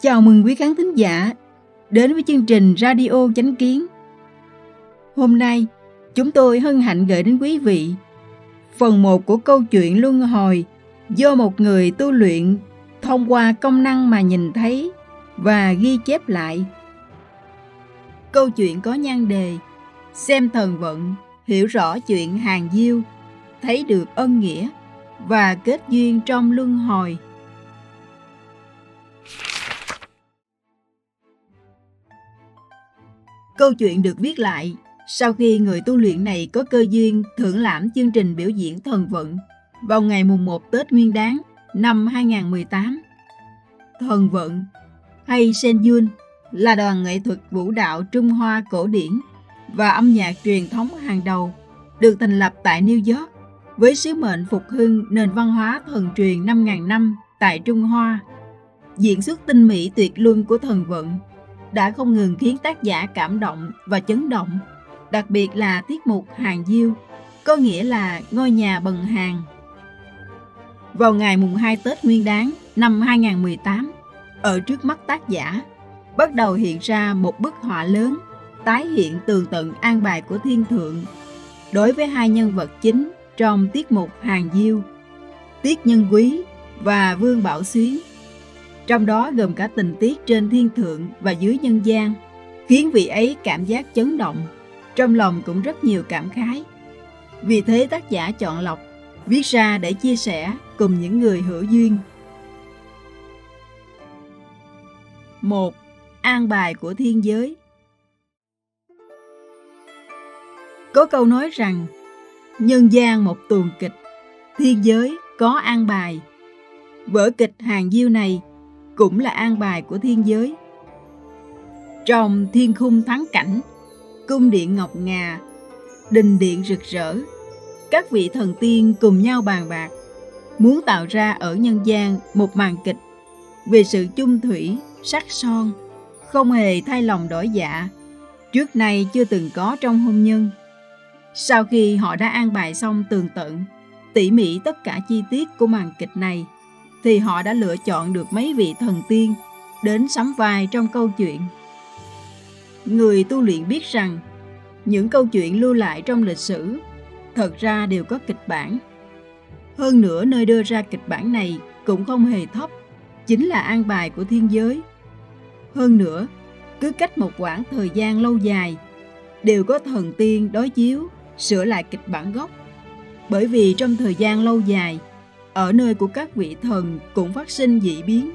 Chào mừng quý khán thính giả đến với chương trình Radio Chánh Kiến. Hôm nay, chúng tôi hân hạnh gửi đến quý vị phần 1 của câu chuyện luân hồi do một người tu luyện thông qua công năng mà nhìn thấy và ghi chép lại. Câu chuyện có nhan đề Xem thần vận, hiểu rõ chuyện hàng diêu, thấy được ân nghĩa và kết duyên trong luân hồi. Câu chuyện được viết lại sau khi người tu luyện này có cơ duyên thưởng lãm chương trình biểu diễn thần vận vào ngày mùng 1 Tết Nguyên Đán năm 2018. Thần vận hay Sen Yun là đoàn nghệ thuật vũ đạo Trung Hoa cổ điển và âm nhạc truyền thống hàng đầu được thành lập tại New York với sứ mệnh phục hưng nền văn hóa thần truyền 5.000 năm tại Trung Hoa. Diễn xuất tinh mỹ tuyệt luân của thần vận đã không ngừng khiến tác giả cảm động và chấn động, đặc biệt là tiết mục Hàng Diêu, có nghĩa là ngôi nhà bần hàng. Vào ngày mùng 2 Tết Nguyên Đán năm 2018, ở trước mắt tác giả, bắt đầu hiện ra một bức họa lớn tái hiện tường tận an bài của thiên thượng đối với hai nhân vật chính trong tiết mục Hàng Diêu, Tiết Nhân Quý và Vương Bảo Xuyến trong đó gồm cả tình tiết trên thiên thượng và dưới nhân gian, khiến vị ấy cảm giác chấn động, trong lòng cũng rất nhiều cảm khái. Vì thế tác giả chọn lọc, viết ra để chia sẻ cùng những người hữu duyên. một An bài của thiên giới Có câu nói rằng, nhân gian một tuồng kịch, thiên giới có an bài. Vở kịch hàng diêu này cũng là an bài của thiên giới. Trong thiên khung thắng cảnh, cung điện ngọc ngà, đình điện rực rỡ, các vị thần tiên cùng nhau bàn bạc, muốn tạo ra ở nhân gian một màn kịch về sự chung thủy, sắc son, không hề thay lòng đổi dạ, trước nay chưa từng có trong hôn nhân. Sau khi họ đã an bài xong tường tận, tỉ mỉ tất cả chi tiết của màn kịch này, thì họ đã lựa chọn được mấy vị thần tiên đến sắm vai trong câu chuyện. Người tu luyện biết rằng những câu chuyện lưu lại trong lịch sử thật ra đều có kịch bản. Hơn nữa nơi đưa ra kịch bản này cũng không hề thấp, chính là an bài của thiên giới. Hơn nữa, cứ cách một quãng thời gian lâu dài, đều có thần tiên đối chiếu, sửa lại kịch bản gốc. Bởi vì trong thời gian lâu dài, ở nơi của các vị thần cũng phát sinh dị biến.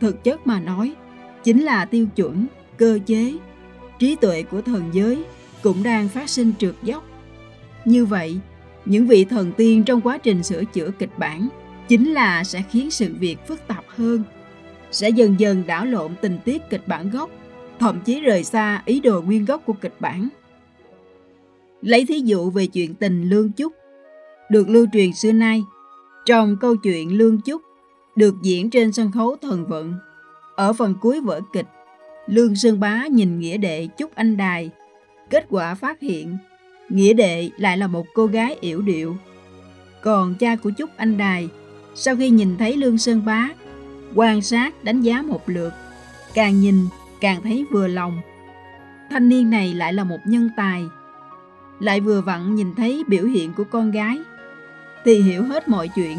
Thực chất mà nói, chính là tiêu chuẩn, cơ chế, trí tuệ của thần giới cũng đang phát sinh trượt dốc. Như vậy, những vị thần tiên trong quá trình sửa chữa kịch bản chính là sẽ khiến sự việc phức tạp hơn, sẽ dần dần đảo lộn tình tiết kịch bản gốc, thậm chí rời xa ý đồ nguyên gốc của kịch bản. Lấy thí dụ về chuyện tình lương chúc, được lưu truyền xưa nay trong câu chuyện Lương Chúc được diễn trên sân khấu thần vận, ở phần cuối vở kịch, Lương Sơn Bá nhìn Nghĩa Đệ Chúc Anh Đài. Kết quả phát hiện, Nghĩa Đệ lại là một cô gái yểu điệu. Còn cha của Chúc Anh Đài, sau khi nhìn thấy Lương Sơn Bá, quan sát đánh giá một lượt, càng nhìn càng thấy vừa lòng. Thanh niên này lại là một nhân tài, lại vừa vặn nhìn thấy biểu hiện của con gái thì hiểu hết mọi chuyện,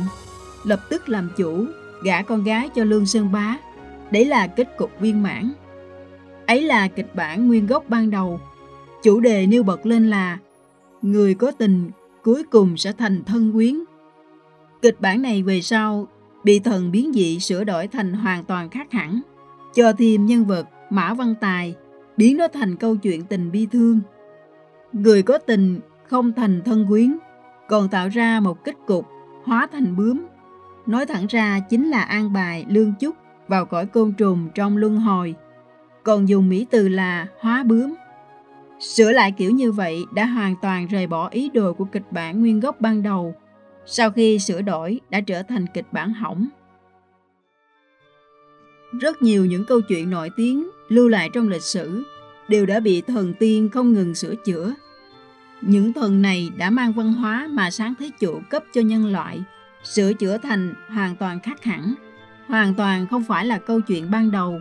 lập tức làm chủ, gả con gái cho Lương Sơn Bá. Đấy là kết cục viên mãn. Ấy là kịch bản nguyên gốc ban đầu. Chủ đề nêu bật lên là người có tình cuối cùng sẽ thành thân quyến. Kịch bản này về sau bị thần biến dị sửa đổi thành hoàn toàn khác hẳn, cho thêm nhân vật Mã Văn Tài, biến nó thành câu chuyện tình bi thương. Người có tình không thành thân quyến còn tạo ra một kết cục hóa thành bướm. Nói thẳng ra chính là an bài lương chúc vào cõi côn trùng trong luân hồi, còn dùng mỹ từ là hóa bướm. Sửa lại kiểu như vậy đã hoàn toàn rời bỏ ý đồ của kịch bản nguyên gốc ban đầu, sau khi sửa đổi đã trở thành kịch bản hỏng. Rất nhiều những câu chuyện nổi tiếng lưu lại trong lịch sử đều đã bị thần tiên không ngừng sửa chữa, Những thần này đã mang văn hóa mà sáng thế chủ cấp cho nhân loại, sửa chữa thành hoàn toàn khác hẳn, hoàn toàn không phải là câu chuyện ban đầu.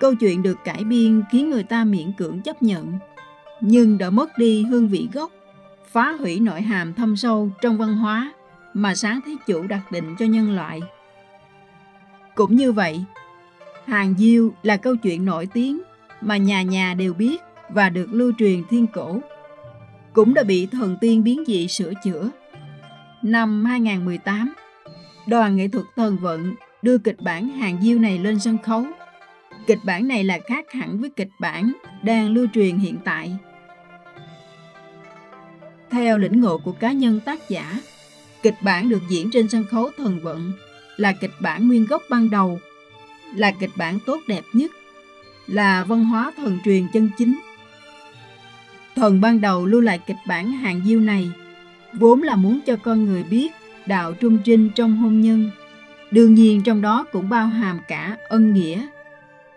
Câu chuyện được cải biên khiến người ta miễn cưỡng chấp nhận, nhưng đã mất đi hương vị gốc, phá hủy nội hàm thâm sâu trong văn hóa mà sáng thế chủ đặt định cho nhân loại. Cũng như vậy, Hàng Diêu là câu chuyện nổi tiếng mà nhà nhà đều biết và được lưu truyền thiên cổ. Cũng đã bị thần tiên biến dị sửa chữa. Năm 2018, đoàn nghệ thuật thần vận đưa kịch bản Hàng Diêu này lên sân khấu. Kịch bản này là khác hẳn với kịch bản đang lưu truyền hiện tại. Theo lĩnh ngộ của cá nhân tác giả, kịch bản được diễn trên sân khấu thần vận là kịch bản nguyên gốc ban đầu, là kịch bản tốt đẹp nhất, là văn hóa thần truyền chân chính. Thần ban đầu lưu lại kịch bản hàng diêu này, vốn là muốn cho con người biết đạo trung trinh trong hôn nhân. Đương nhiên trong đó cũng bao hàm cả ân nghĩa,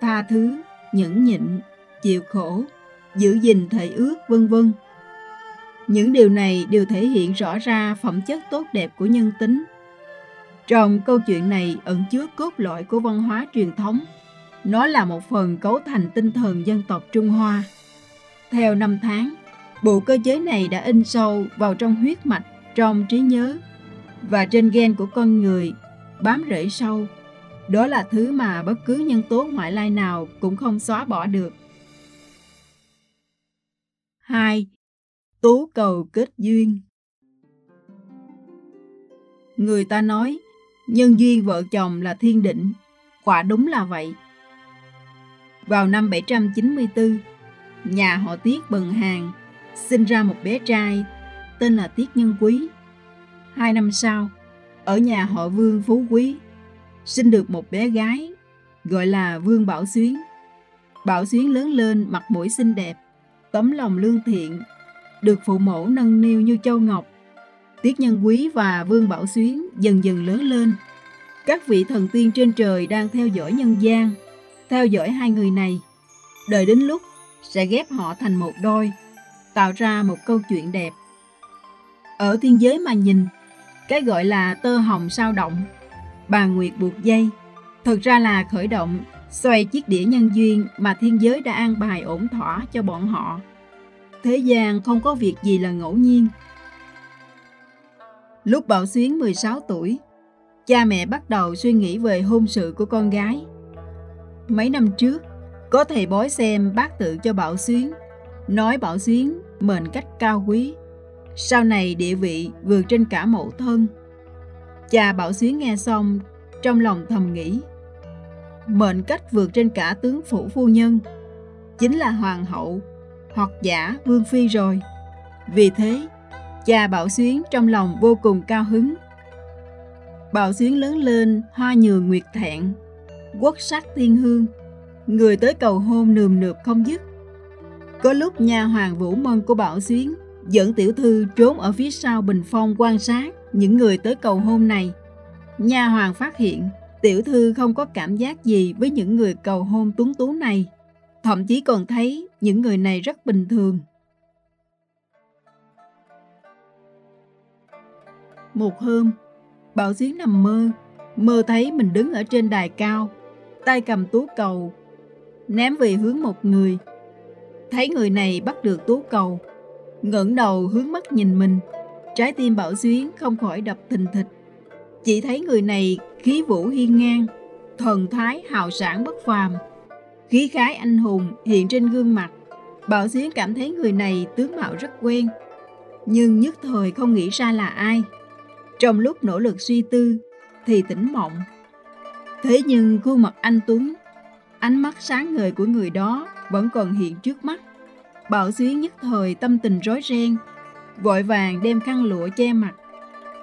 tha thứ, nhẫn nhịn, chịu khổ, giữ gìn thể ước vân vân. Những điều này đều thể hiện rõ ra phẩm chất tốt đẹp của nhân tính. Trong câu chuyện này ẩn chứa cốt lõi của văn hóa truyền thống. Nó là một phần cấu thành tinh thần dân tộc Trung Hoa. Theo năm tháng, bộ cơ chế này đã in sâu vào trong huyết mạch, trong trí nhớ và trên gen của con người, bám rễ sâu. Đó là thứ mà bất cứ nhân tố ngoại lai nào cũng không xóa bỏ được. 2 tố cầu kết duyên. Người ta nói, nhân duyên vợ chồng là thiên định, quả đúng là vậy. Vào năm 794, nhà họ Tiết Bần Hàng sinh ra một bé trai tên là Tiết Nhân Quý. Hai năm sau, ở nhà họ Vương Phú Quý, sinh được một bé gái gọi là Vương Bảo Xuyến. Bảo Xuyến lớn lên mặt mũi xinh đẹp, tấm lòng lương thiện được phụ mẫu nâng niu như châu ngọc. Tiết Nhân Quý và Vương Bảo Xuyến dần dần lớn lên. Các vị thần tiên trên trời đang theo dõi nhân gian, theo dõi hai người này. Đợi đến lúc sẽ ghép họ thành một đôi, tạo ra một câu chuyện đẹp. Ở thiên giới mà nhìn, cái gọi là tơ hồng sao động, bà Nguyệt buộc dây, thực ra là khởi động xoay chiếc đĩa nhân duyên mà thiên giới đã an bài ổn thỏa cho bọn họ. Thế gian không có việc gì là ngẫu nhiên. Lúc Bảo Xuyến 16 tuổi, cha mẹ bắt đầu suy nghĩ về hôn sự của con gái. Mấy năm trước, có thầy bói xem bát tự cho Bảo Xuyến, nói Bảo Xuyến mệnh cách cao quý, sau này địa vị vượt trên cả mẫu thân. Cha Bảo Xuyến nghe xong, trong lòng thầm nghĩ, mệnh cách vượt trên cả tướng phủ phu nhân, chính là hoàng hậu hoặc giả Vương Phi rồi. Vì thế, cha Bảo Xuyến trong lòng vô cùng cao hứng. Bảo Xuyến lớn lên hoa nhường nguyệt thẹn, quốc sắc tiên hương, người tới cầu hôn nườm nượp không dứt. Có lúc nhà hoàng Vũ Mân của Bảo Xuyến dẫn tiểu thư trốn ở phía sau bình phong quan sát những người tới cầu hôn này. Nhà hoàng phát hiện tiểu thư không có cảm giác gì với những người cầu hôn tuấn tú này thậm chí còn thấy những người này rất bình thường. Một hôm, Bảo Xuyến nằm mơ, mơ thấy mình đứng ở trên đài cao, tay cầm tú cầu, ném về hướng một người. Thấy người này bắt được tú cầu, ngẩng đầu hướng mắt nhìn mình, trái tim Bảo Duyến không khỏi đập thình thịch. Chỉ thấy người này khí vũ hiên ngang, thần thái hào sản bất phàm, Khí khái anh hùng hiện trên gương mặt. Bảo Duyến cảm thấy người này tướng mạo rất quen, nhưng nhất thời không nghĩ ra là ai. Trong lúc nỗ lực suy tư, thì tỉnh mộng. Thế nhưng khuôn mặt anh Tuấn, ánh mắt sáng ngời của người đó vẫn còn hiện trước mắt. Bảo Xuyến nhất thời tâm tình rối ren, vội vàng đem khăn lụa che mặt.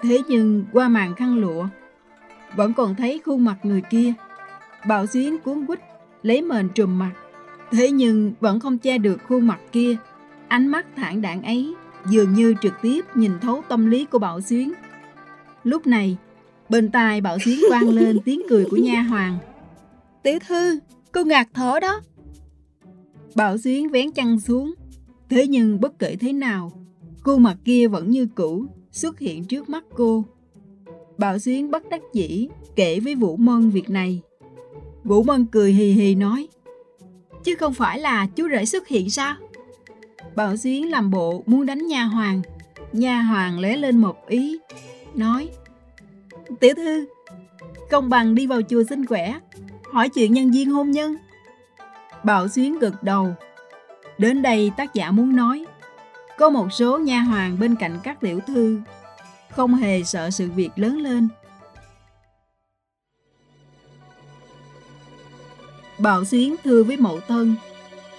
Thế nhưng qua màn khăn lụa, vẫn còn thấy khuôn mặt người kia. Bảo Xuyến cuốn quýt lấy mền trùm mặt. Thế nhưng vẫn không che được khuôn mặt kia. Ánh mắt thản đạn ấy dường như trực tiếp nhìn thấu tâm lý của Bảo Xuyến. Lúc này, bên tai Bảo Xuyến vang lên tiếng cười của nha hoàng. Tiểu thư, cô ngạt thở đó. Bảo Xuyến vén chăn xuống. Thế nhưng bất kể thế nào, khuôn mặt kia vẫn như cũ xuất hiện trước mắt cô. Bảo Xuyến bất đắc dĩ kể với Vũ Mân việc này. Vũ Mân cười hì hì nói, chứ không phải là chú rể xuất hiện sao? Bảo Xuyến làm bộ muốn đánh nha hoàng. Nha hoàng lóe lên một ý, nói, Tiểu thư, công bằng đi vào chùa xin khỏe, hỏi chuyện nhân viên hôn nhân. Bảo Xuyến gật đầu. Đến đây tác giả muốn nói, có một số nha hoàng bên cạnh các tiểu thư không hề sợ sự việc lớn lên. Bảo Xuyến thưa với mẫu thân,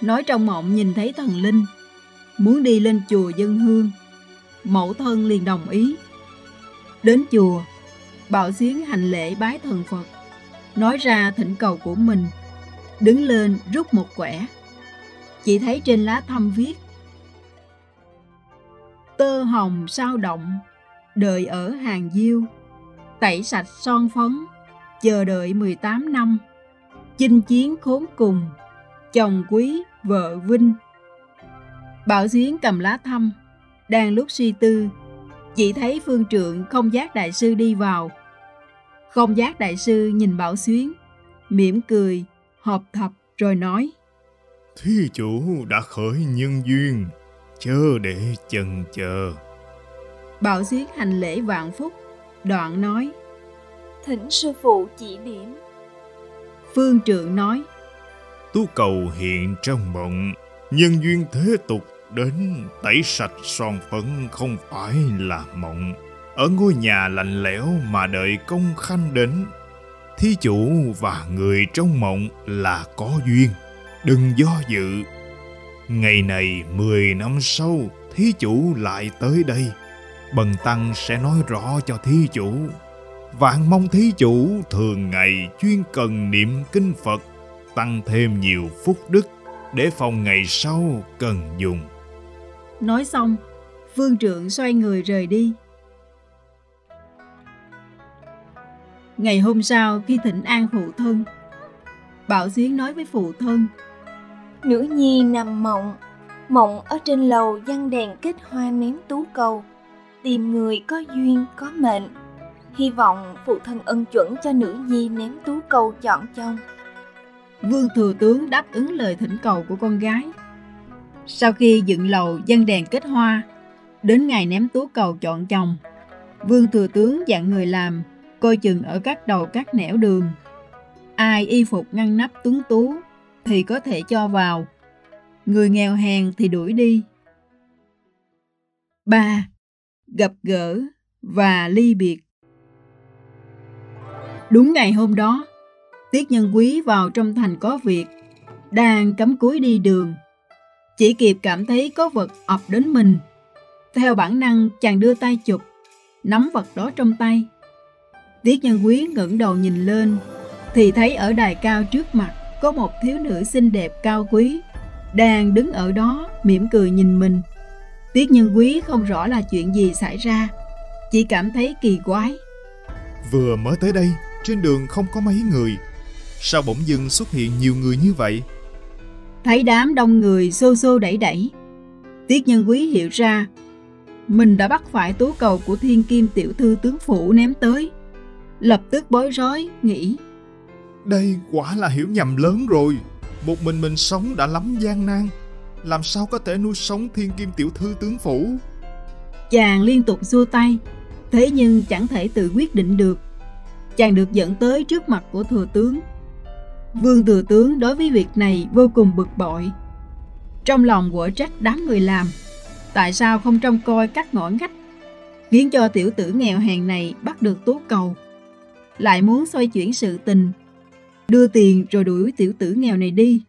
nói trong mộng nhìn thấy thần linh, muốn đi lên chùa dân hương. Mẫu thân liền đồng ý. Đến chùa, Bảo Xuyến hành lễ bái thần Phật, nói ra thỉnh cầu của mình, đứng lên rút một quẻ. Chỉ thấy trên lá thăm viết Tơ hồng sao động, đợi ở hàng diêu, tẩy sạch son phấn, chờ đợi 18 năm, chinh chiến khốn cùng, chồng quý, vợ vinh. Bảo Xuyến cầm lá thăm, đang lúc suy tư, chỉ thấy phương trượng không giác đại sư đi vào. Không giác đại sư nhìn Bảo Xuyến, mỉm cười, hợp thập rồi nói. Thí chủ đã khởi nhân duyên, chớ để chần chờ. Bảo Xuyến hành lễ vạn phúc, đoạn nói. Thỉnh sư phụ chỉ điểm. Phương Trượng nói. Tú cầu hiện trong mộng, nhân duyên thế tục đến tẩy sạch son phấn không phải là mộng. Ở ngôi nhà lạnh lẽo mà đợi công khanh đến, thí chủ và người trong mộng là có duyên, đừng do dự. Ngày này mười năm sau, thí chủ lại tới đây, bần tăng sẽ nói rõ cho thí chủ. Vạn mong thí chủ thường ngày chuyên cần niệm kinh Phật, tăng thêm nhiều phúc đức để phòng ngày sau cần dùng. Nói xong, vương Trượng xoay người rời đi. Ngày hôm sau khi thỉnh an phụ thân, Bảo Xuyến nói với phụ thân. Nữ nhi nằm mộng, mộng ở trên lầu văn đèn kết hoa ném tú cầu, tìm người có duyên có mệnh. Hy vọng phụ thân ân chuẩn cho nữ nhi ném tú cầu chọn chồng. Vương Thừa Tướng đáp ứng lời thỉnh cầu của con gái. Sau khi dựng lầu dân đèn kết hoa, đến ngày ném tú cầu chọn chồng, Vương Thừa Tướng dặn người làm, coi chừng ở các đầu các nẻo đường. Ai y phục ngăn nắp tuấn tú thì có thể cho vào, người nghèo hèn thì đuổi đi. 3. Gặp gỡ và ly biệt Đúng ngày hôm đó, Tiết Nhân Quý vào trong thành có việc, đang cắm cúi đi đường. Chỉ kịp cảm thấy có vật ập đến mình. Theo bản năng chàng đưa tay chụp, nắm vật đó trong tay. Tiết Nhân Quý ngẩng đầu nhìn lên, thì thấy ở đài cao trước mặt có một thiếu nữ xinh đẹp cao quý, đang đứng ở đó mỉm cười nhìn mình. Tiết Nhân Quý không rõ là chuyện gì xảy ra, chỉ cảm thấy kỳ quái. Vừa mới tới đây, trên đường không có mấy người, sao bỗng dưng xuất hiện nhiều người như vậy? Thấy đám đông người xô xô đẩy đẩy, Tiết Nhân Quý hiểu ra mình đã bắt phải tú cầu của thiên kim tiểu thư tướng phủ ném tới. Lập tức bối rối, nghĩ Đây quả là hiểu nhầm lớn rồi. Một mình mình sống đã lắm gian nan. Làm sao có thể nuôi sống thiên kim tiểu thư tướng phủ? Chàng liên tục xua tay, thế nhưng chẳng thể tự quyết định được. Chàng được dẫn tới trước mặt của thừa tướng. Vương thừa tướng đối với việc này vô cùng bực bội. Trong lòng quở trách đám người làm, tại sao không trông coi các ngõ ngách, khiến cho tiểu tử nghèo hèn này bắt được tố cầu, lại muốn xoay chuyển sự tình, đưa tiền rồi đuổi tiểu tử nghèo này đi.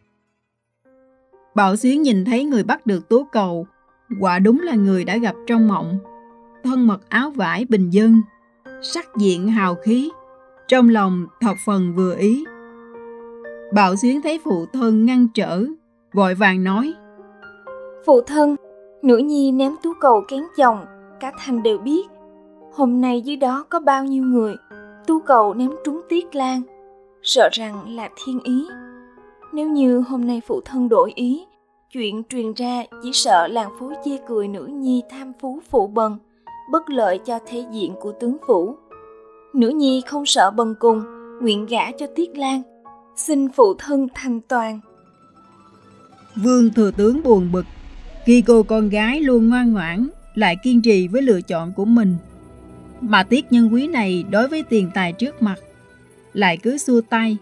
Bảo Xuyến nhìn thấy người bắt được tố cầu, quả đúng là người đã gặp trong mộng. Thân mật áo vải bình dân, sắc diện hào khí, trong lòng thập phần vừa ý. Bảo Xuyến thấy phụ thân ngăn trở, vội vàng nói. Phụ thân, nữ nhi ném tú cầu kén chồng, cả thành đều biết. Hôm nay dưới đó có bao nhiêu người, Tu cầu ném trúng tiết lan, sợ rằng là thiên ý. Nếu như hôm nay phụ thân đổi ý, Chuyện truyền ra chỉ sợ làng phố chê cười nữ nhi tham phú phụ bần, bất lợi cho thế diện của tướng phủ. Nữ nhi không sợ bần cùng, nguyện gả cho Tiết Lan, xin phụ thân thành toàn. Vương thừa tướng buồn bực khi cô con gái luôn ngoan ngoãn lại kiên trì với lựa chọn của mình. Mà Tiết nhân quý này đối với tiền tài trước mặt lại cứ xua tay,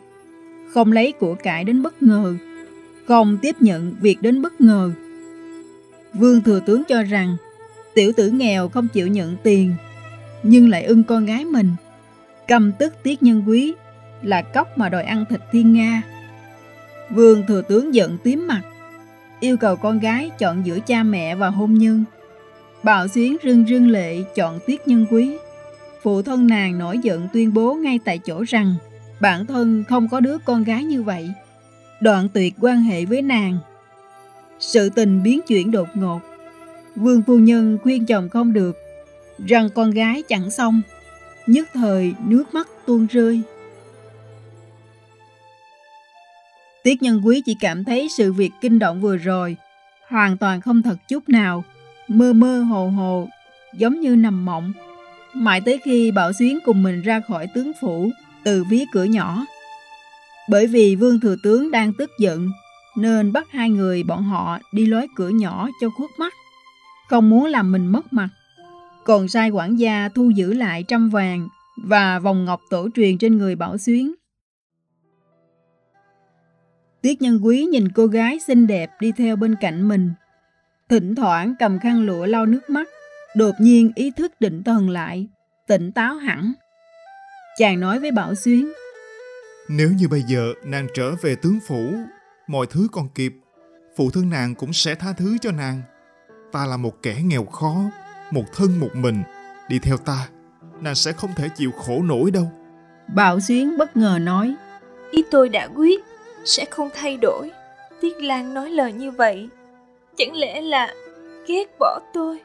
không lấy của cải đến bất ngờ, không tiếp nhận việc đến bất ngờ. Vương thừa tướng cho rằng tiểu tử nghèo không chịu nhận tiền, nhưng lại ưng con gái mình. Cầm tức tiết nhân quý là cóc mà đòi ăn thịt thiên Nga. Vương thừa tướng giận tím mặt, yêu cầu con gái chọn giữa cha mẹ và hôn nhân. bảo xuyến rưng rưng lệ chọn tiết nhân quý. Phụ thân nàng nổi giận tuyên bố ngay tại chỗ rằng bản thân không có đứa con gái như vậy. Đoạn tuyệt quan hệ với nàng. Sự tình biến chuyển đột ngột. Vương phu nhân khuyên chồng không được, rằng con gái chẳng xong, nhất thời nước mắt tuôn rơi. Tiết nhân quý chỉ cảm thấy sự việc kinh động vừa rồi, hoàn toàn không thật chút nào, mơ mơ hồ hồ, giống như nằm mộng. Mãi tới khi Bảo Xuyến cùng mình ra khỏi tướng phủ, từ phía cửa nhỏ. Bởi vì Vương Thừa Tướng đang tức giận, nên bắt hai người bọn họ đi lối cửa nhỏ cho khuất mắt, không muốn làm mình mất mặt. Còn sai quản gia thu giữ lại trăm vàng và vòng ngọc tổ truyền trên người Bảo Xuyến. Tiết nhân quý nhìn cô gái xinh đẹp đi theo bên cạnh mình. Thỉnh thoảng cầm khăn lụa lau nước mắt, đột nhiên ý thức định thần lại, tỉnh táo hẳn. Chàng nói với Bảo Xuyến. Nếu như bây giờ nàng trở về tướng phủ, mọi thứ còn kịp, phụ thân nàng cũng sẽ tha thứ cho nàng. Ta là một kẻ nghèo khó, một thân một mình, đi theo ta, nàng sẽ không thể chịu khổ nổi đâu. Bảo Xuyến bất ngờ nói. Ý tôi đã quyết, sẽ không thay đổi. Tiết Lan nói lời như vậy, chẳng lẽ là ghét bỏ tôi,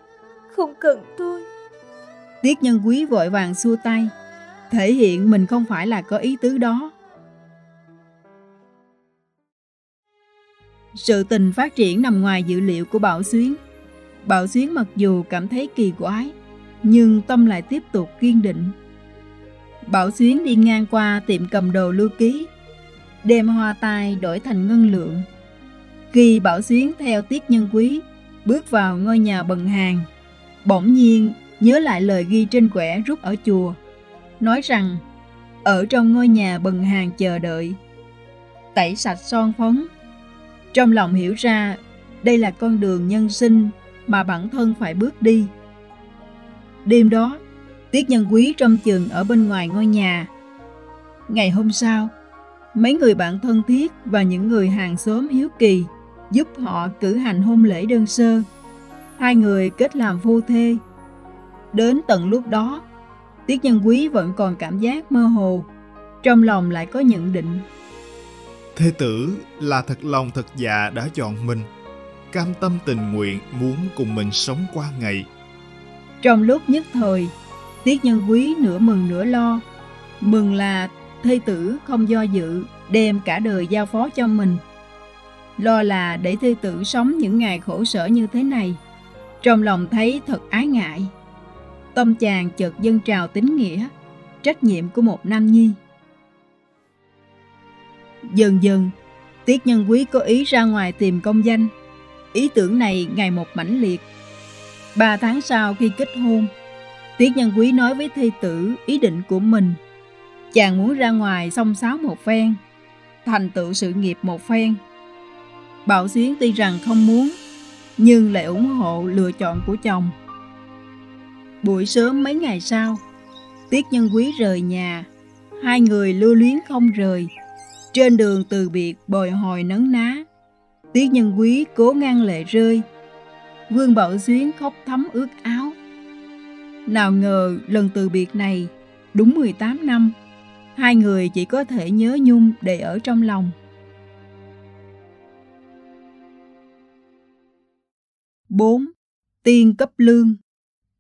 không cần tôi. Tiết nhân quý vội vàng xua tay, thể hiện mình không phải là có ý tứ đó. Sự tình phát triển nằm ngoài dự liệu của Bảo Xuyến. Bảo Xuyến mặc dù cảm thấy kỳ quái, nhưng tâm lại tiếp tục kiên định. Bảo Xuyến đi ngang qua tiệm cầm đồ lưu ký, đem hoa tai đổi thành ngân lượng. Khi Bảo Xuyến theo Tiết Nhân Quý bước vào ngôi nhà bần hàng, bỗng nhiên nhớ lại lời ghi trên quẻ rút ở chùa nói rằng ở trong ngôi nhà bần hàng chờ đợi, tẩy sạch son phấn. Trong lòng hiểu ra đây là con đường nhân sinh mà bản thân phải bước đi. Đêm đó, Tiết Nhân Quý trong chừng ở bên ngoài ngôi nhà. Ngày hôm sau, mấy người bạn thân thiết và những người hàng xóm hiếu kỳ giúp họ cử hành hôn lễ đơn sơ. Hai người kết làm phu thê. Đến tận lúc đó, Tiết Nhân Quý vẫn còn cảm giác mơ hồ, trong lòng lại có nhận định. Thế tử là thật lòng thật dạ đã chọn mình, cam tâm tình nguyện muốn cùng mình sống qua ngày. Trong lúc nhất thời, Tiết Nhân Quý nửa mừng nửa lo. Mừng là thê tử không do dự, đem cả đời giao phó cho mình. Lo là để thê tử sống những ngày khổ sở như thế này. Trong lòng thấy thật ái ngại. Tâm chàng chợt dân trào tính nghĩa, trách nhiệm của một nam nhi. Dần dần, Tiết Nhân Quý có ý ra ngoài tìm công danh. Ý tưởng này ngày một mãnh liệt. Ba tháng sau khi kết hôn, Tiết Nhân Quý nói với thê tử ý định của mình. Chàng muốn ra ngoài song sáo một phen, thành tựu sự nghiệp một phen. Bảo Xuyến tuy rằng không muốn, nhưng lại ủng hộ lựa chọn của chồng. Buổi sớm mấy ngày sau, Tiết Nhân Quý rời nhà, hai người lưu luyến không rời. Trên đường từ biệt bồi hồi nấn ná, Tiết Nhân Quý cố ngăn lệ rơi. Vương Bảo Xuyến khóc thấm ướt áo. Nào ngờ lần từ biệt này, đúng 18 năm, hai người chỉ có thể nhớ nhung để ở trong lòng. Bốn Tiên cấp lương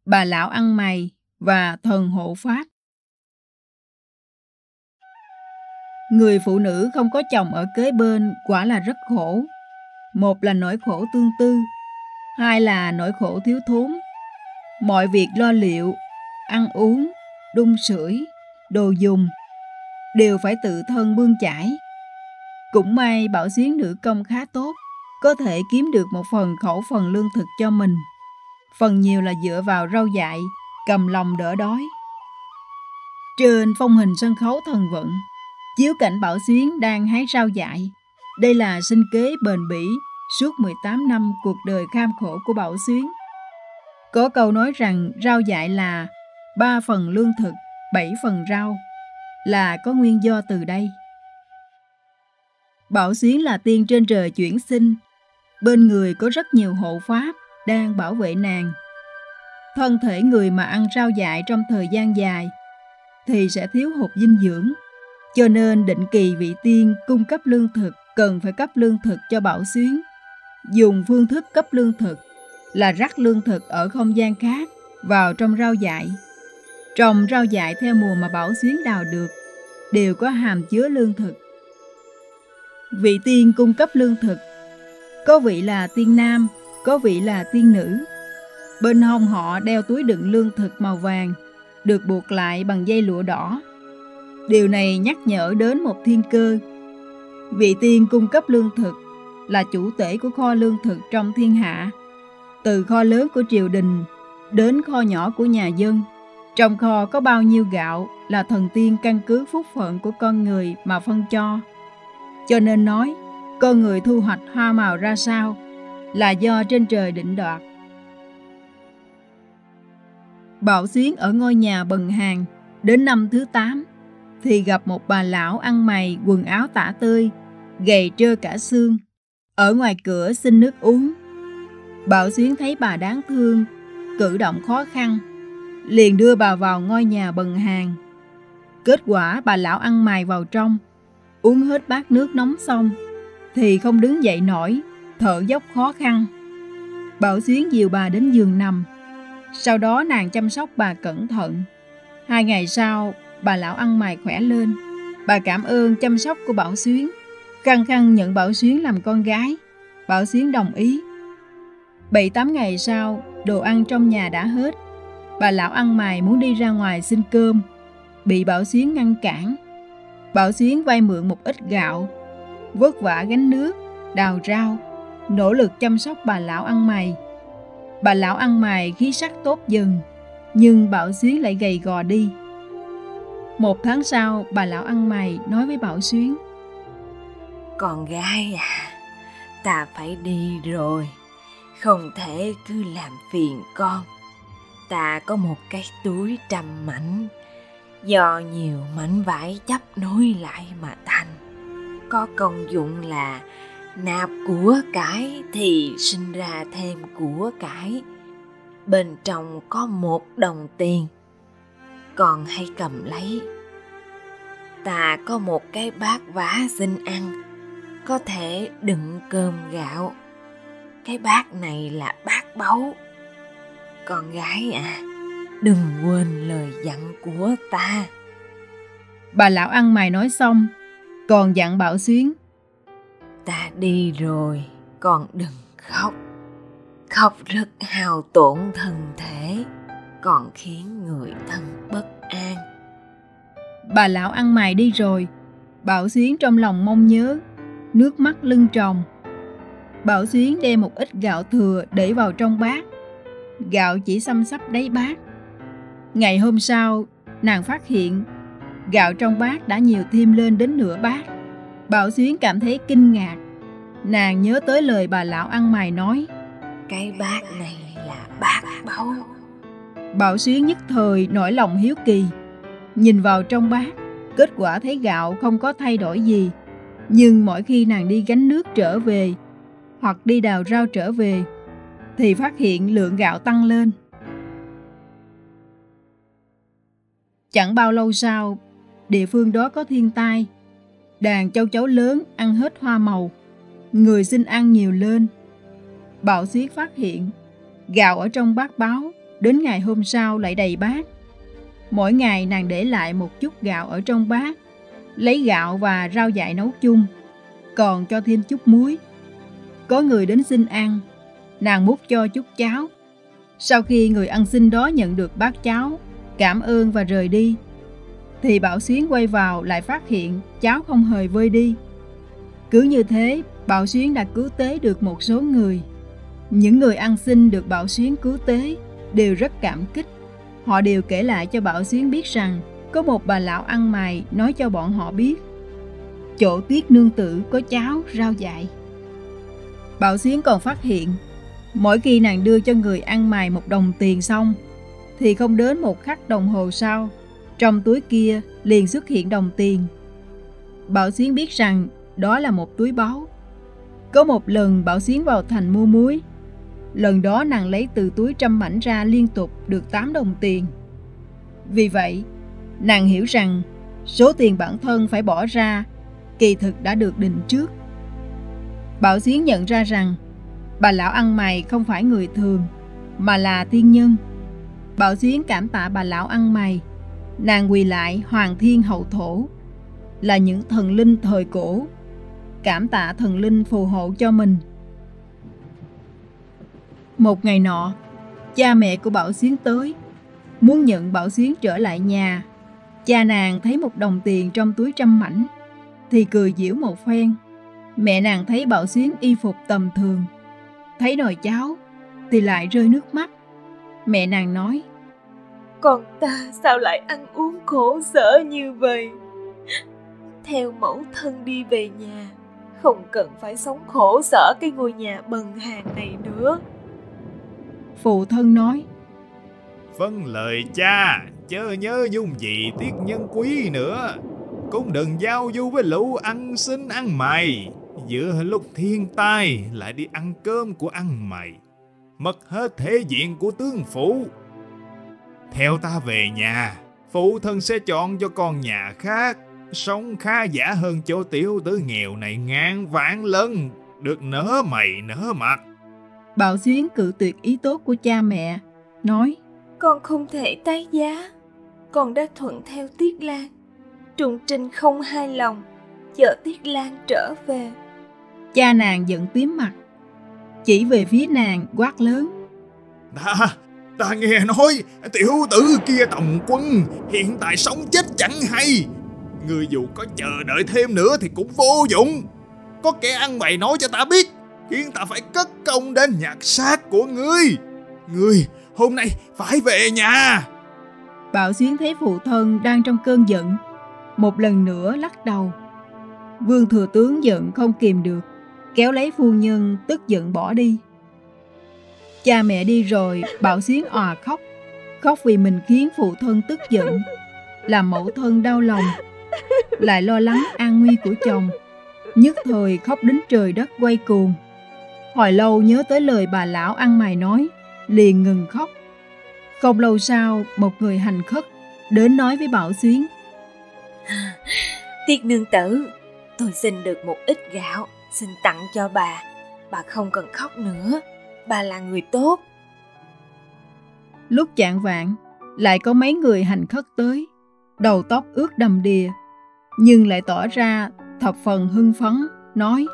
bà lão ăn mày và thần hộ pháp. Người phụ nữ không có chồng ở kế bên quả là rất khổ. Một là nỗi khổ tương tư, hai là nỗi khổ thiếu thốn. Mọi việc lo liệu, ăn uống, đun sưởi, đồ dùng đều phải tự thân bươn chải. Cũng may Bảo Xuyến nữ công khá tốt, có thể kiếm được một phần khẩu phần lương thực cho mình. Phần nhiều là dựa vào rau dại, cầm lòng đỡ đói. Trên phong hình sân khấu thần vận, chiếu cảnh Bảo Xuyến đang hái rau dại. Đây là sinh kế bền bỉ suốt 18 năm cuộc đời kham khổ của Bảo Xuyến. Có câu nói rằng rau dại là ba phần lương thực, bảy phần rau, là có nguyên do từ đây. Bảo Xuyến là tiên trên trời chuyển sinh, bên người có rất nhiều hộ pháp đang bảo vệ nàng. Thân thể người mà ăn rau dại trong thời gian dài thì sẽ thiếu hụt dinh dưỡng, cho nên định kỳ vị tiên cung cấp lương thực cần phải cấp lương thực cho Bảo Xuyến. Dùng phương thức cấp lương thực là rắc lương thực ở không gian khác vào trong rau dại. Trồng rau dại theo mùa mà Bảo Xuyến đào được đều có hàm chứa lương thực. Vị tiên cung cấp lương thực có vị là tiên nam, có vị là tiên nữ. Bên hông họ đeo túi đựng lương thực màu vàng, được buộc lại bằng dây lụa đỏ. Điều này nhắc nhở đến một thiên cơ. Vị tiên cung cấp lương thực là chủ tể của kho lương thực trong thiên hạ. Từ kho lớn của triều đình đến kho nhỏ của nhà dân. Trong kho có bao nhiêu gạo là thần tiên căn cứ phúc phận của con người mà phân cho. Cho nên nói, con người thu hoạch hoa màu ra sao là do trên trời định đoạt. Bảo Xuyến ở ngôi nhà bần hàng đến năm thứ 8 thì gặp một bà lão ăn mày quần áo tả tơi, gầy trơ cả xương, ở ngoài cửa xin nước uống. Bảo Xuyến thấy bà đáng thương, cử động khó khăn, liền đưa bà vào ngôi nhà bần hàng. Kết quả bà lão ăn mày vào trong, uống hết bát nước nóng xong, thì không đứng dậy nổi, thở dốc khó khăn. Bảo Xuyến dìu bà đến giường nằm, sau đó nàng chăm sóc bà cẩn thận. Hai ngày sau, bà lão ăn mày khỏe lên. Bà cảm ơn chăm sóc của Bảo Xuyến, khăng khăng nhận Bảo Xuyến làm con gái. Bảo Xuyến đồng ý. Bảy tám ngày sau, đồ ăn trong nhà đã hết. Bà lão ăn mày muốn đi ra ngoài xin cơm, bị Bảo Xuyến ngăn cản. Bảo Xuyến vay mượn một ít gạo, vất vả gánh nước, đào rau, nỗ lực chăm sóc bà lão ăn mày. Bà lão ăn mày khí sắc tốt dần, nhưng Bảo Xuyến lại gầy gò đi. Một tháng sau, bà lão ăn mày nói với Bảo Xuyến. Con gái à, ta phải đi rồi, không thể cứ làm phiền con. Ta có một cái túi trăm mảnh, do nhiều mảnh vải chấp nối lại mà thành. Có công dụng là nạp của cải thì sinh ra thêm của cải bên trong có một đồng tiền, còn hay cầm lấy. Ta có một cái bát vá xin ăn, có thể đựng cơm gạo. Cái bát này là bát báu. Con gái à đừng quên lời dặn của ta. Bà lão ăn mày nói xong còn dặn bảo xuyến. Ta đi rồi con đừng khóc. Khóc rất hao tổn thân thể còn khiến người thân bất an. Bà lão ăn mày đi rồi. Bảo xuyến trong lòng mong nhớ nước mắt lưng tròng. Bảo xuyến đem một ít gạo thừa để vào trong bát. Gạo chỉ xăm sắp đáy bát. Ngày hôm sau nàng phát hiện gạo trong bát đã nhiều thêm lên đến nửa bát Bảo Xuyến cảm thấy kinh ngạc. Nàng nhớ tới lời bà lão ăn mày nói. Cái bát này là bát báu. Bảo Xuyến nhất thời nổi lòng hiếu kỳ. Nhìn vào trong bát, kết quả thấy gạo không có thay đổi gì. Nhưng mỗi khi nàng đi gánh nước trở về, hoặc đi đào rau trở về, thì phát hiện lượng gạo tăng lên. Chẳng bao lâu sau, địa phương đó có thiên tai, Đàn châu chấu lớn ăn hết hoa màu, người xin ăn nhiều lên. Bảo Xuyết phát hiện, gạo ở trong bát báo, đến ngày hôm sau lại đầy bát. Mỗi ngày nàng để lại một chút gạo ở trong bát, lấy gạo và rau dại nấu chung, còn cho thêm chút muối. có người đến xin ăn, nàng múc cho chút cháo. Sau khi người ăn xin đó nhận được bát cháo, cảm ơn và rời đi, thì Bảo Xuyến quay vào lại phát hiện cháo không hề vơi đi. Cứ như thế, Bảo Xuyến đã cứu tế được một số người. Những người ăn xin được Bảo Xuyến cứu tế đều rất cảm kích. Họ đều kể lại cho Bảo Xuyến biết rằng có một bà lão ăn mày nói cho bọn họ biết chỗ tuyết nương tử có cháo rau dại. Bảo Xuyến còn phát hiện mỗi khi nàng đưa cho người ăn mày một đồng tiền xong thì không đến một khắc đồng hồ sau trong túi kia liền xuất hiện đồng tiền. Bảo Xuyến biết rằng đó là một túi báu. Có một lần Bảo Xuyến vào thành mua muối. Lần đó nàng lấy từ túi trăm mảnh ra liên tục được 8 đồng tiền. Vì vậy, nàng hiểu rằng số tiền bản thân phải bỏ ra kỳ thực đã được định trước. Bảo Xuyến nhận ra rằng bà lão ăn mày không phải người thường, mà là tiên nhân. Bảo Xuyến cảm tạ bà lão ăn mày nàng quỳ lại hoàng thiên hậu thổ, là những thần linh thời cổ, cảm tạ thần linh phù hộ cho mình. Một ngày nọ, cha mẹ của bảo xuyến tới, muốn nhận bảo xuyến trở lại nhà. Cha nàng thấy một đồng tiền trong túi trăm mảnh, thì cười giễu một phen. Mẹ nàng thấy bảo xuyến y phục tầm thường, thấy nồi cháo, thì lại rơi nước mắt. Mẹ nàng nói con ta sao lại ăn uống khổ sở như vậy? Theo mẫu thân đi về nhà không cần phải sống khổ sở cái ngôi nhà bần hàng này nữa. Phụ thân nói vâng lời cha chớ nhớ nhung gì tiết nhân quý nữa. Cũng đừng giao du với lũ ăn xin ăn mày. Giữa lúc thiên tai lại đi ăn cơm của ăn mày. Mất hết thể diện của tướng phủ theo ta về nhà, phụ thân sẽ chọn cho con nhà khác, sống khá giả hơn chỗ tiểu tử nghèo này ngàn vạn lần, được nở mày nở mặt. Bảo Xuyến cự tuyệt ý tốt của cha mẹ, nói Con không thể tái giá, con đã thuận theo Tiết Lan. Trùng Trình không hài lòng, chờ Tiết Lan trở về. Cha nàng giận tím mặt, chỉ về phía nàng quát lớn. Đã, Ta nghe nói, tiểu tử kia tòng quân, Hiện tại sống chết chẳng hay. Người dù có chờ đợi thêm nữa Thì cũng vô dụng. Có kẻ ăn mày nói cho ta biết, Khiến ta phải cất công đến nhặt xác của ngươi. Ngươi, hôm nay phải về nhà. Bảo Xuyến thấy phụ thân đang trong cơn giận, Một lần nữa lắc đầu. Vương thừa tướng giận không kìm được, Kéo lấy phu nhân, tức giận bỏ đi. Cha mẹ đi rồi, Bảo Xuyến òa khóc. Khóc vì mình khiến phụ thân tức giận, làm mẫu thân đau lòng, lại lo lắng an nguy của chồng. Nhất thời khóc đến trời đất quay cuồng. Hồi lâu nhớ tới lời bà lão ăn mày nói, liền ngừng khóc. Không lâu sau, một người hành khất đến nói với Bảo Xuyến. Tiết nương tử, tôi xin được một ít gạo, xin tặng cho bà. Bà không cần khóc nữa bà là người tốt. Lúc chạng vạn, lại có mấy người hành khất tới, đầu tóc ướt đầm đìa, nhưng lại tỏ ra thập phần hưng phấn, nói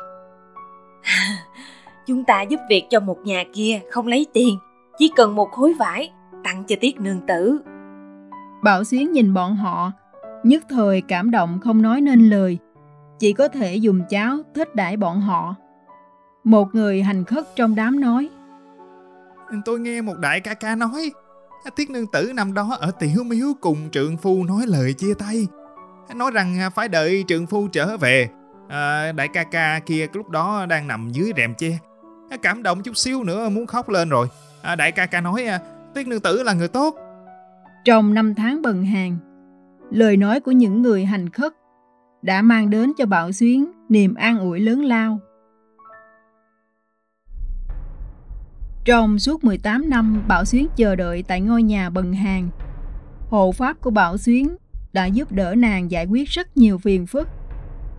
Chúng ta giúp việc cho một nhà kia không lấy tiền, chỉ cần một khối vải, tặng cho tiết nương tử. Bảo Xuyến nhìn bọn họ, nhất thời cảm động không nói nên lời, chỉ có thể dùng cháo thích đãi bọn họ. Một người hành khất trong đám nói tôi nghe một đại ca ca nói Tiết nương tử nằm đó ở tiểu miếu cùng trượng phu nói lời chia tay. Nói rằng à, phải đợi trượng phu trở về. À, Đại ca ca kia lúc đó đang nằm dưới rèm che. À, cảm động chút xíu nữa muốn khóc lên rồi. À, Đại ca ca nói à, Tiết nương tử là người tốt. Trong năm tháng bần hàng Lời nói của những người hành khất Đã mang đến cho Bảo Xuyến niềm an ủi lớn lao. Trong suốt 18 năm Bảo Xuyến chờ đợi tại ngôi nhà bần hàng, hộ pháp của Bảo Xuyến đã giúp đỡ nàng giải quyết rất nhiều phiền phức.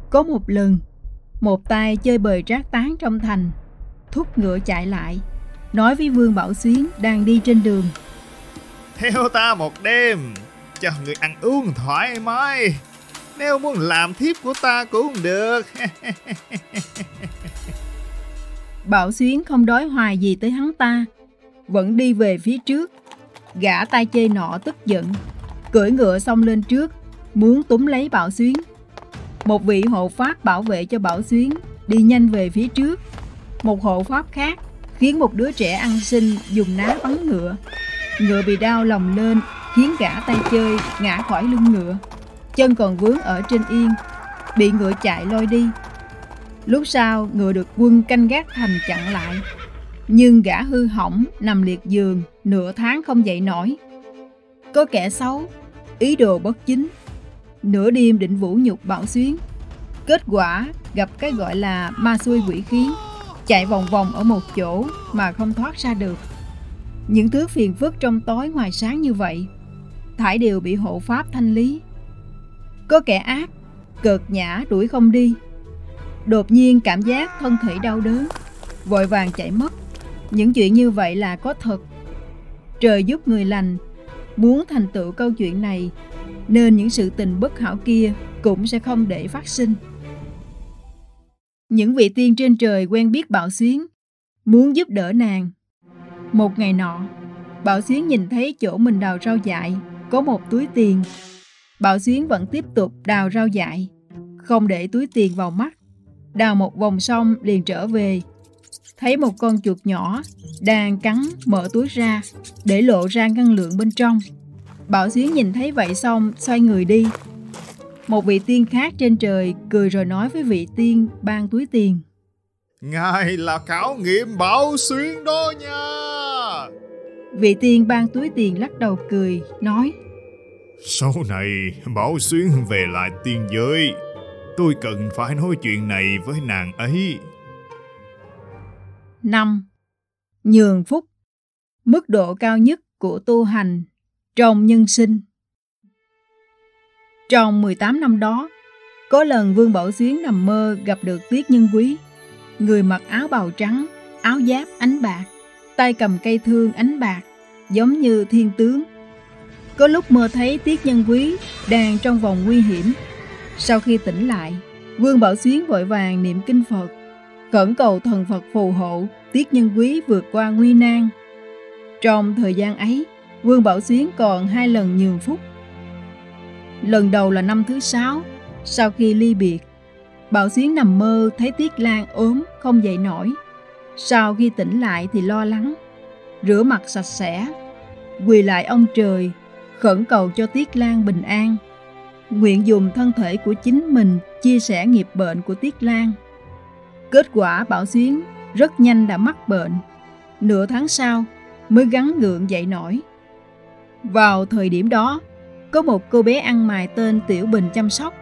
Có một lần, một tay chơi bời trác tán trong thành, thúc ngựa chạy lại, nói với Vương Bảo Xuyến đang đi trên đường. Theo ta một đêm, cho người ăn uống thoải mái. Nếu muốn làm thiếp của ta cũng được. Bảo Xuyến không đói hoài gì tới hắn ta, vẫn đi về phía trước. Gã tay chơi nọ tức giận, cưỡi ngựa xông lên trước, muốn túm lấy Bảo Xuyến. Một vị hộ pháp bảo vệ cho Bảo Xuyến đi nhanh về phía trước. Một hộ pháp khác khiến một đứa trẻ ăn xin dùng ná bắn ngựa. Ngựa bị đau lòng lên khiến gã tay chơi ngã khỏi lưng ngựa. Chân còn vướng ở trên yên, bị ngựa chạy lôi đi. Lúc sau ngựa được quân canh gác thành chặn lại. Nhưng gã hư hỏng nằm liệt giường nửa tháng không dậy nổi. Có kẻ xấu, ý đồ bất chính. Nửa đêm định vũ nhục Bảo Xuyến. Kết quả gặp cái gọi là ma xuôi quỷ khiến, chạy vòng vòng ở một chỗ mà không thoát ra được. Những thứ phiền phức trong tối ngoài sáng như vậy, thải đều bị hộ pháp thanh lý. Có kẻ ác, cợt nhã đuổi không đi. Đột nhiên cảm giác thân thể đau đớn, vội vàng chạy mất. Những chuyện như vậy là có thật. Trời giúp người lành, muốn thành tựu câu chuyện này, nên những sự tình bất hảo kia cũng sẽ không để phát sinh. Những vị tiên trên trời quen biết Bảo Xuyến, muốn giúp đỡ nàng. Một ngày nọ, Bảo Xuyến nhìn thấy chỗ mình đào rau dại, có một túi tiền. Bảo Xuyến vẫn tiếp tục đào rau dại, không để túi tiền vào mắt. Đào một vòng xong liền trở về. Thấy một con chuột nhỏ đang cắn mở túi ra để lộ ra ngân lượng bên trong. Bảo Xuyến nhìn thấy vậy xong xoay người đi một vị tiên khác trên trời cười rồi nói với vị tiên ban túi tiền. Ngài là khảo nghiệm bảo xuyên đó nha. Vị tiên ban túi tiền lắc đầu cười, nói. Sau này bảo xuyên về lại tiên giới, tôi cần phải nói chuyện này với nàng ấy. năm Nhường phúc Mức độ cao nhất của tu hành trong nhân sinh trong 18 năm đó, có lần Vương Bảo Xuyến nằm mơ gặp được Tiết Nhân Quý, người mặc áo bào trắng, áo giáp ánh bạc, tay cầm cây thương ánh bạc, giống như thiên tướng. Có lúc mơ thấy Tiết Nhân Quý đang trong vòng nguy hiểm. Sau khi tỉnh lại, Vương Bảo Xuyến vội vàng niệm kinh Phật, khẩn cầu thần Phật phù hộ Tiết Nhân Quý vượt qua nguy nan. Trong thời gian ấy, Vương Bảo Xuyến còn hai lần nhường phúc Lần đầu là năm thứ sáu, sau khi ly biệt. Bảo Xuyến nằm mơ thấy Tiết Lan ốm, không dậy nổi. Sau khi tỉnh lại thì lo lắng, rửa mặt sạch sẽ, quỳ lại ông trời, khẩn cầu cho Tiết Lan bình an. Nguyện dùng thân thể của chính mình chia sẻ nghiệp bệnh của Tiết Lan. Kết quả Bảo Xuyến rất nhanh đã mắc bệnh. Nửa tháng sau mới gắn gượng dậy nổi. Vào thời điểm đó, có một cô bé ăn mài tên Tiểu Bình chăm sóc.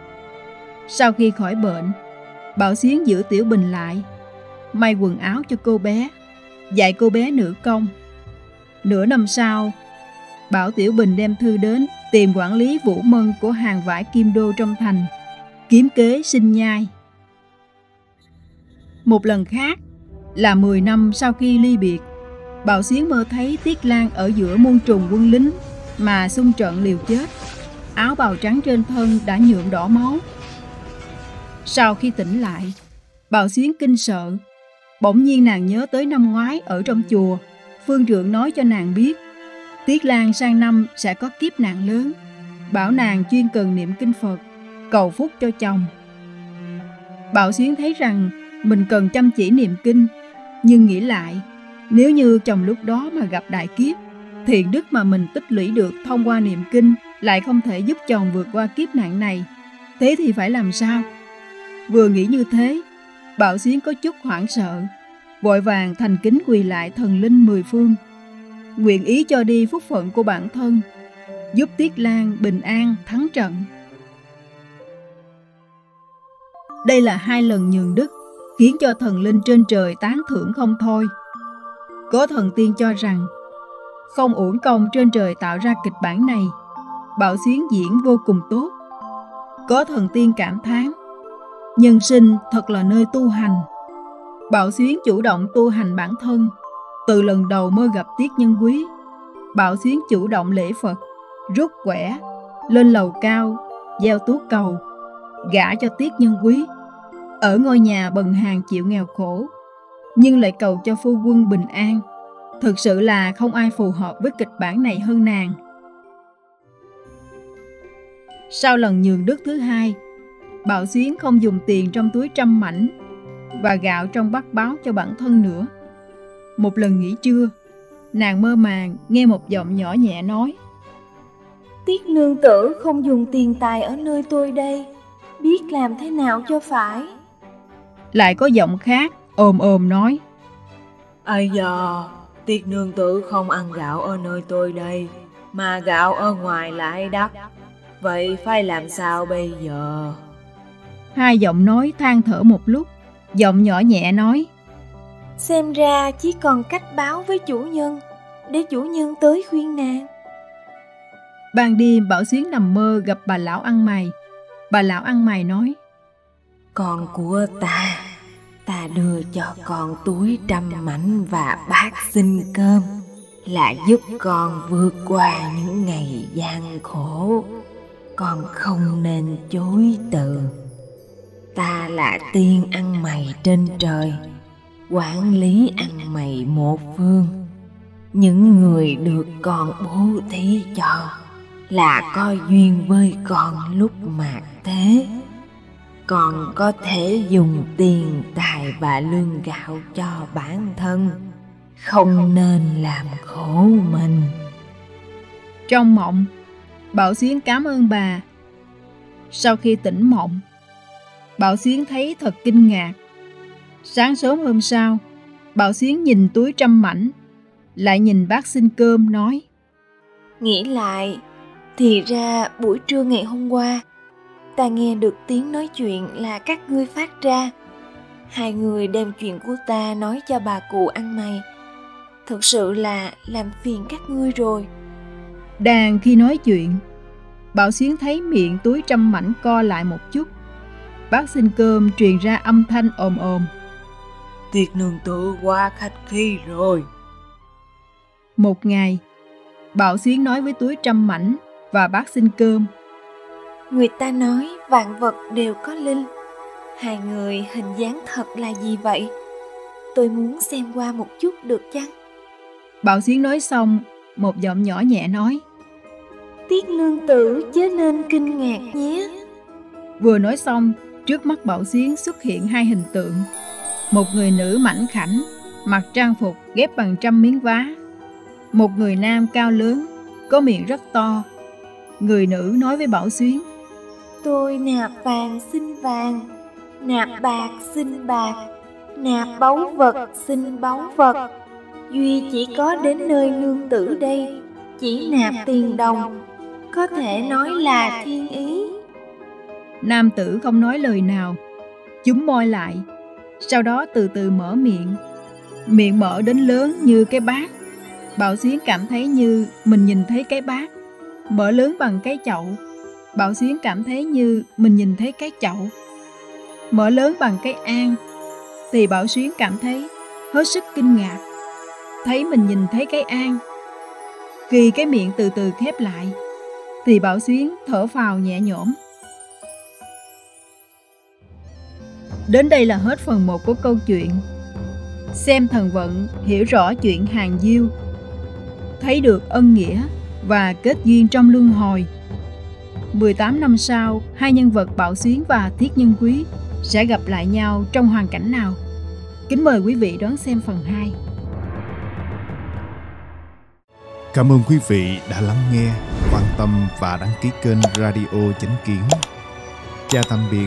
Sau khi khỏi bệnh, Bảo Xuyến giữ Tiểu Bình lại, may quần áo cho cô bé, dạy cô bé nữ công. Nửa năm sau, Bảo Tiểu Bình đem thư đến tìm quản lý Vũ Mân của hàng vải Kim Đô trong thành, kiếm kế sinh nhai. Một lần khác, là 10 năm sau khi ly biệt, Bảo Xuyến mơ thấy Tiết Lan ở giữa muôn trùng quân lính mà xung trận liều chết. Áo bào trắng trên thân đã nhuộm đỏ máu. Sau khi tỉnh lại, Bảo Xuyến kinh sợ. Bỗng nhiên nàng nhớ tới năm ngoái ở trong chùa, phương trượng nói cho nàng biết, Tiết Lan sang năm sẽ có kiếp nạn lớn, bảo nàng chuyên cần niệm kinh Phật, cầu phúc cho chồng. Bảo Xuyến thấy rằng mình cần chăm chỉ niệm kinh, nhưng nghĩ lại, nếu như chồng lúc đó mà gặp đại kiếp, thiện đức mà mình tích lũy được thông qua niệm kinh lại không thể giúp chồng vượt qua kiếp nạn này. Thế thì phải làm sao? Vừa nghĩ như thế, Bảo Xuyến có chút hoảng sợ, vội vàng thành kính quỳ lại thần linh mười phương. Nguyện ý cho đi phúc phận của bản thân, giúp Tiết Lan bình an thắng trận. Đây là hai lần nhường đức, khiến cho thần linh trên trời tán thưởng không thôi. Có thần tiên cho rằng không uổng công trên trời tạo ra kịch bản này. Bảo Xuyến diễn vô cùng tốt. Có thần tiên cảm thán, nhân sinh thật là nơi tu hành. Bảo Xuyến chủ động tu hành bản thân, từ lần đầu mơ gặp Tiết Nhân Quý. Bảo Xuyến chủ động lễ Phật, rút quẻ, lên lầu cao, gieo tuốt cầu, gả cho Tiết Nhân Quý. Ở ngôi nhà bần hàng chịu nghèo khổ, nhưng lại cầu cho phu quân bình an. Thực sự là không ai phù hợp với kịch bản này hơn nàng. Sau lần nhường đức thứ hai, Bảo Xuyến không dùng tiền trong túi trăm mảnh và gạo trong bát báo cho bản thân nữa. Một lần nghỉ trưa, nàng mơ màng nghe một giọng nhỏ nhẹ nói Tiết nương tử không dùng tiền tài ở nơi tôi đây, biết làm thế nào cho phải. Lại có giọng khác ồm ồm nói Ây da, tiết nương tử không ăn gạo ở nơi tôi đây, mà gạo ở ngoài lại đắt. Vậy phải làm sao bây giờ? Hai giọng nói than thở một lúc, giọng nhỏ nhẹ nói Xem ra chỉ còn cách báo với chủ nhân, để chủ nhân tới khuyên nàng. Ban đêm Bảo Xuyến nằm mơ gặp bà lão ăn mày. Bà lão ăn mày nói Con của ta, ta đưa cho con túi trăm mảnh và bát xin cơm là giúp con vượt qua những ngày gian khổ con không nên chối từ ta là tiên ăn mày trên trời quản lý ăn mày một phương. Những người được con bố thí cho là có duyên với con lúc mạt thế. Còn có thể dùng tiền, tài và lương gạo cho bản thân, không nên làm khổ mình. Trong mộng, bảo xuyến cảm ơn bà. Sau khi tỉnh mộng, bảo xuyến thấy thật kinh ngạc sáng sớm hôm sau bảo xuyến nhìn túi trăm mảnh lại nhìn bác xin cơm nói nghĩ lại thì ra buổi trưa ngày hôm qua ta nghe được tiếng nói chuyện là các ngươi phát ra. Hai người đem chuyện của ta nói cho bà cụ ăn mày. Thực sự là làm phiền các ngươi rồi. Đang khi nói chuyện bảo xuyến thấy miệng túi trăm mảnh co lại một chút. Bác xin cơm truyền ra âm thanh ồm ồm tiệc nương tử quá khách khí rồi. Một ngày bảo xuyến nói với túi trăm mảnh và bác xin cơm. Người ta nói vạn vật đều có linh. Hai người hình dáng thật là gì vậy? Tôi muốn xem qua một chút được chăng? Bảo xuyến nói xong một giọng nhỏ nhẹ nói. Tiết lương tử chớ nên kinh ngạc nhé. Vừa nói xong trước mắt bảo xuyến xuất hiện hai hình tượng một người nữ mảnh khảnh mặc trang phục ghép bằng trăm miếng vá. Một người nam cao lớn có miệng rất to. Người nữ nói với bảo xuyến tôi nạp vàng xin vàng nạp bạc xin bạc nạp báu vật xin báu vật. Duy chỉ có đến nơi nương tử đây chỉ nạp tiền đồng có thể nói là thiên ý. Nam tử không nói lời nào chúng môi lại sau đó từ từ mở miệng. Miệng mở đến lớn như cái bát. Bảo xuyến cảm thấy như mình nhìn thấy cái bát. Mở lớn bằng cái chậu. Bảo xuyến cảm thấy như mình nhìn thấy cái chậu. Mở lớn bằng cái an. Thì bảo xuyến cảm thấy hết sức kinh ngạc. Thấy mình nhìn thấy cái an. Khi cái miệng từ từ khép lại. Thì bảo xuyến thở phào nhẹ nhõm. Đến đây là hết phần 1 của câu chuyện xem thần vận hiểu rõ chuyện hàng diêu thấy được ân nghĩa và kết duyên trong luân hồi 18 năm sau, hai nhân vật Bảo Xuyến và Thiết Nhân Quý sẽ gặp lại nhau trong hoàn cảnh nào? Kính mời quý vị đón xem phần 2. Cảm ơn quý vị đã lắng nghe, quan tâm và đăng ký kênh Radio Chánh Kiến. Chào tạm biệt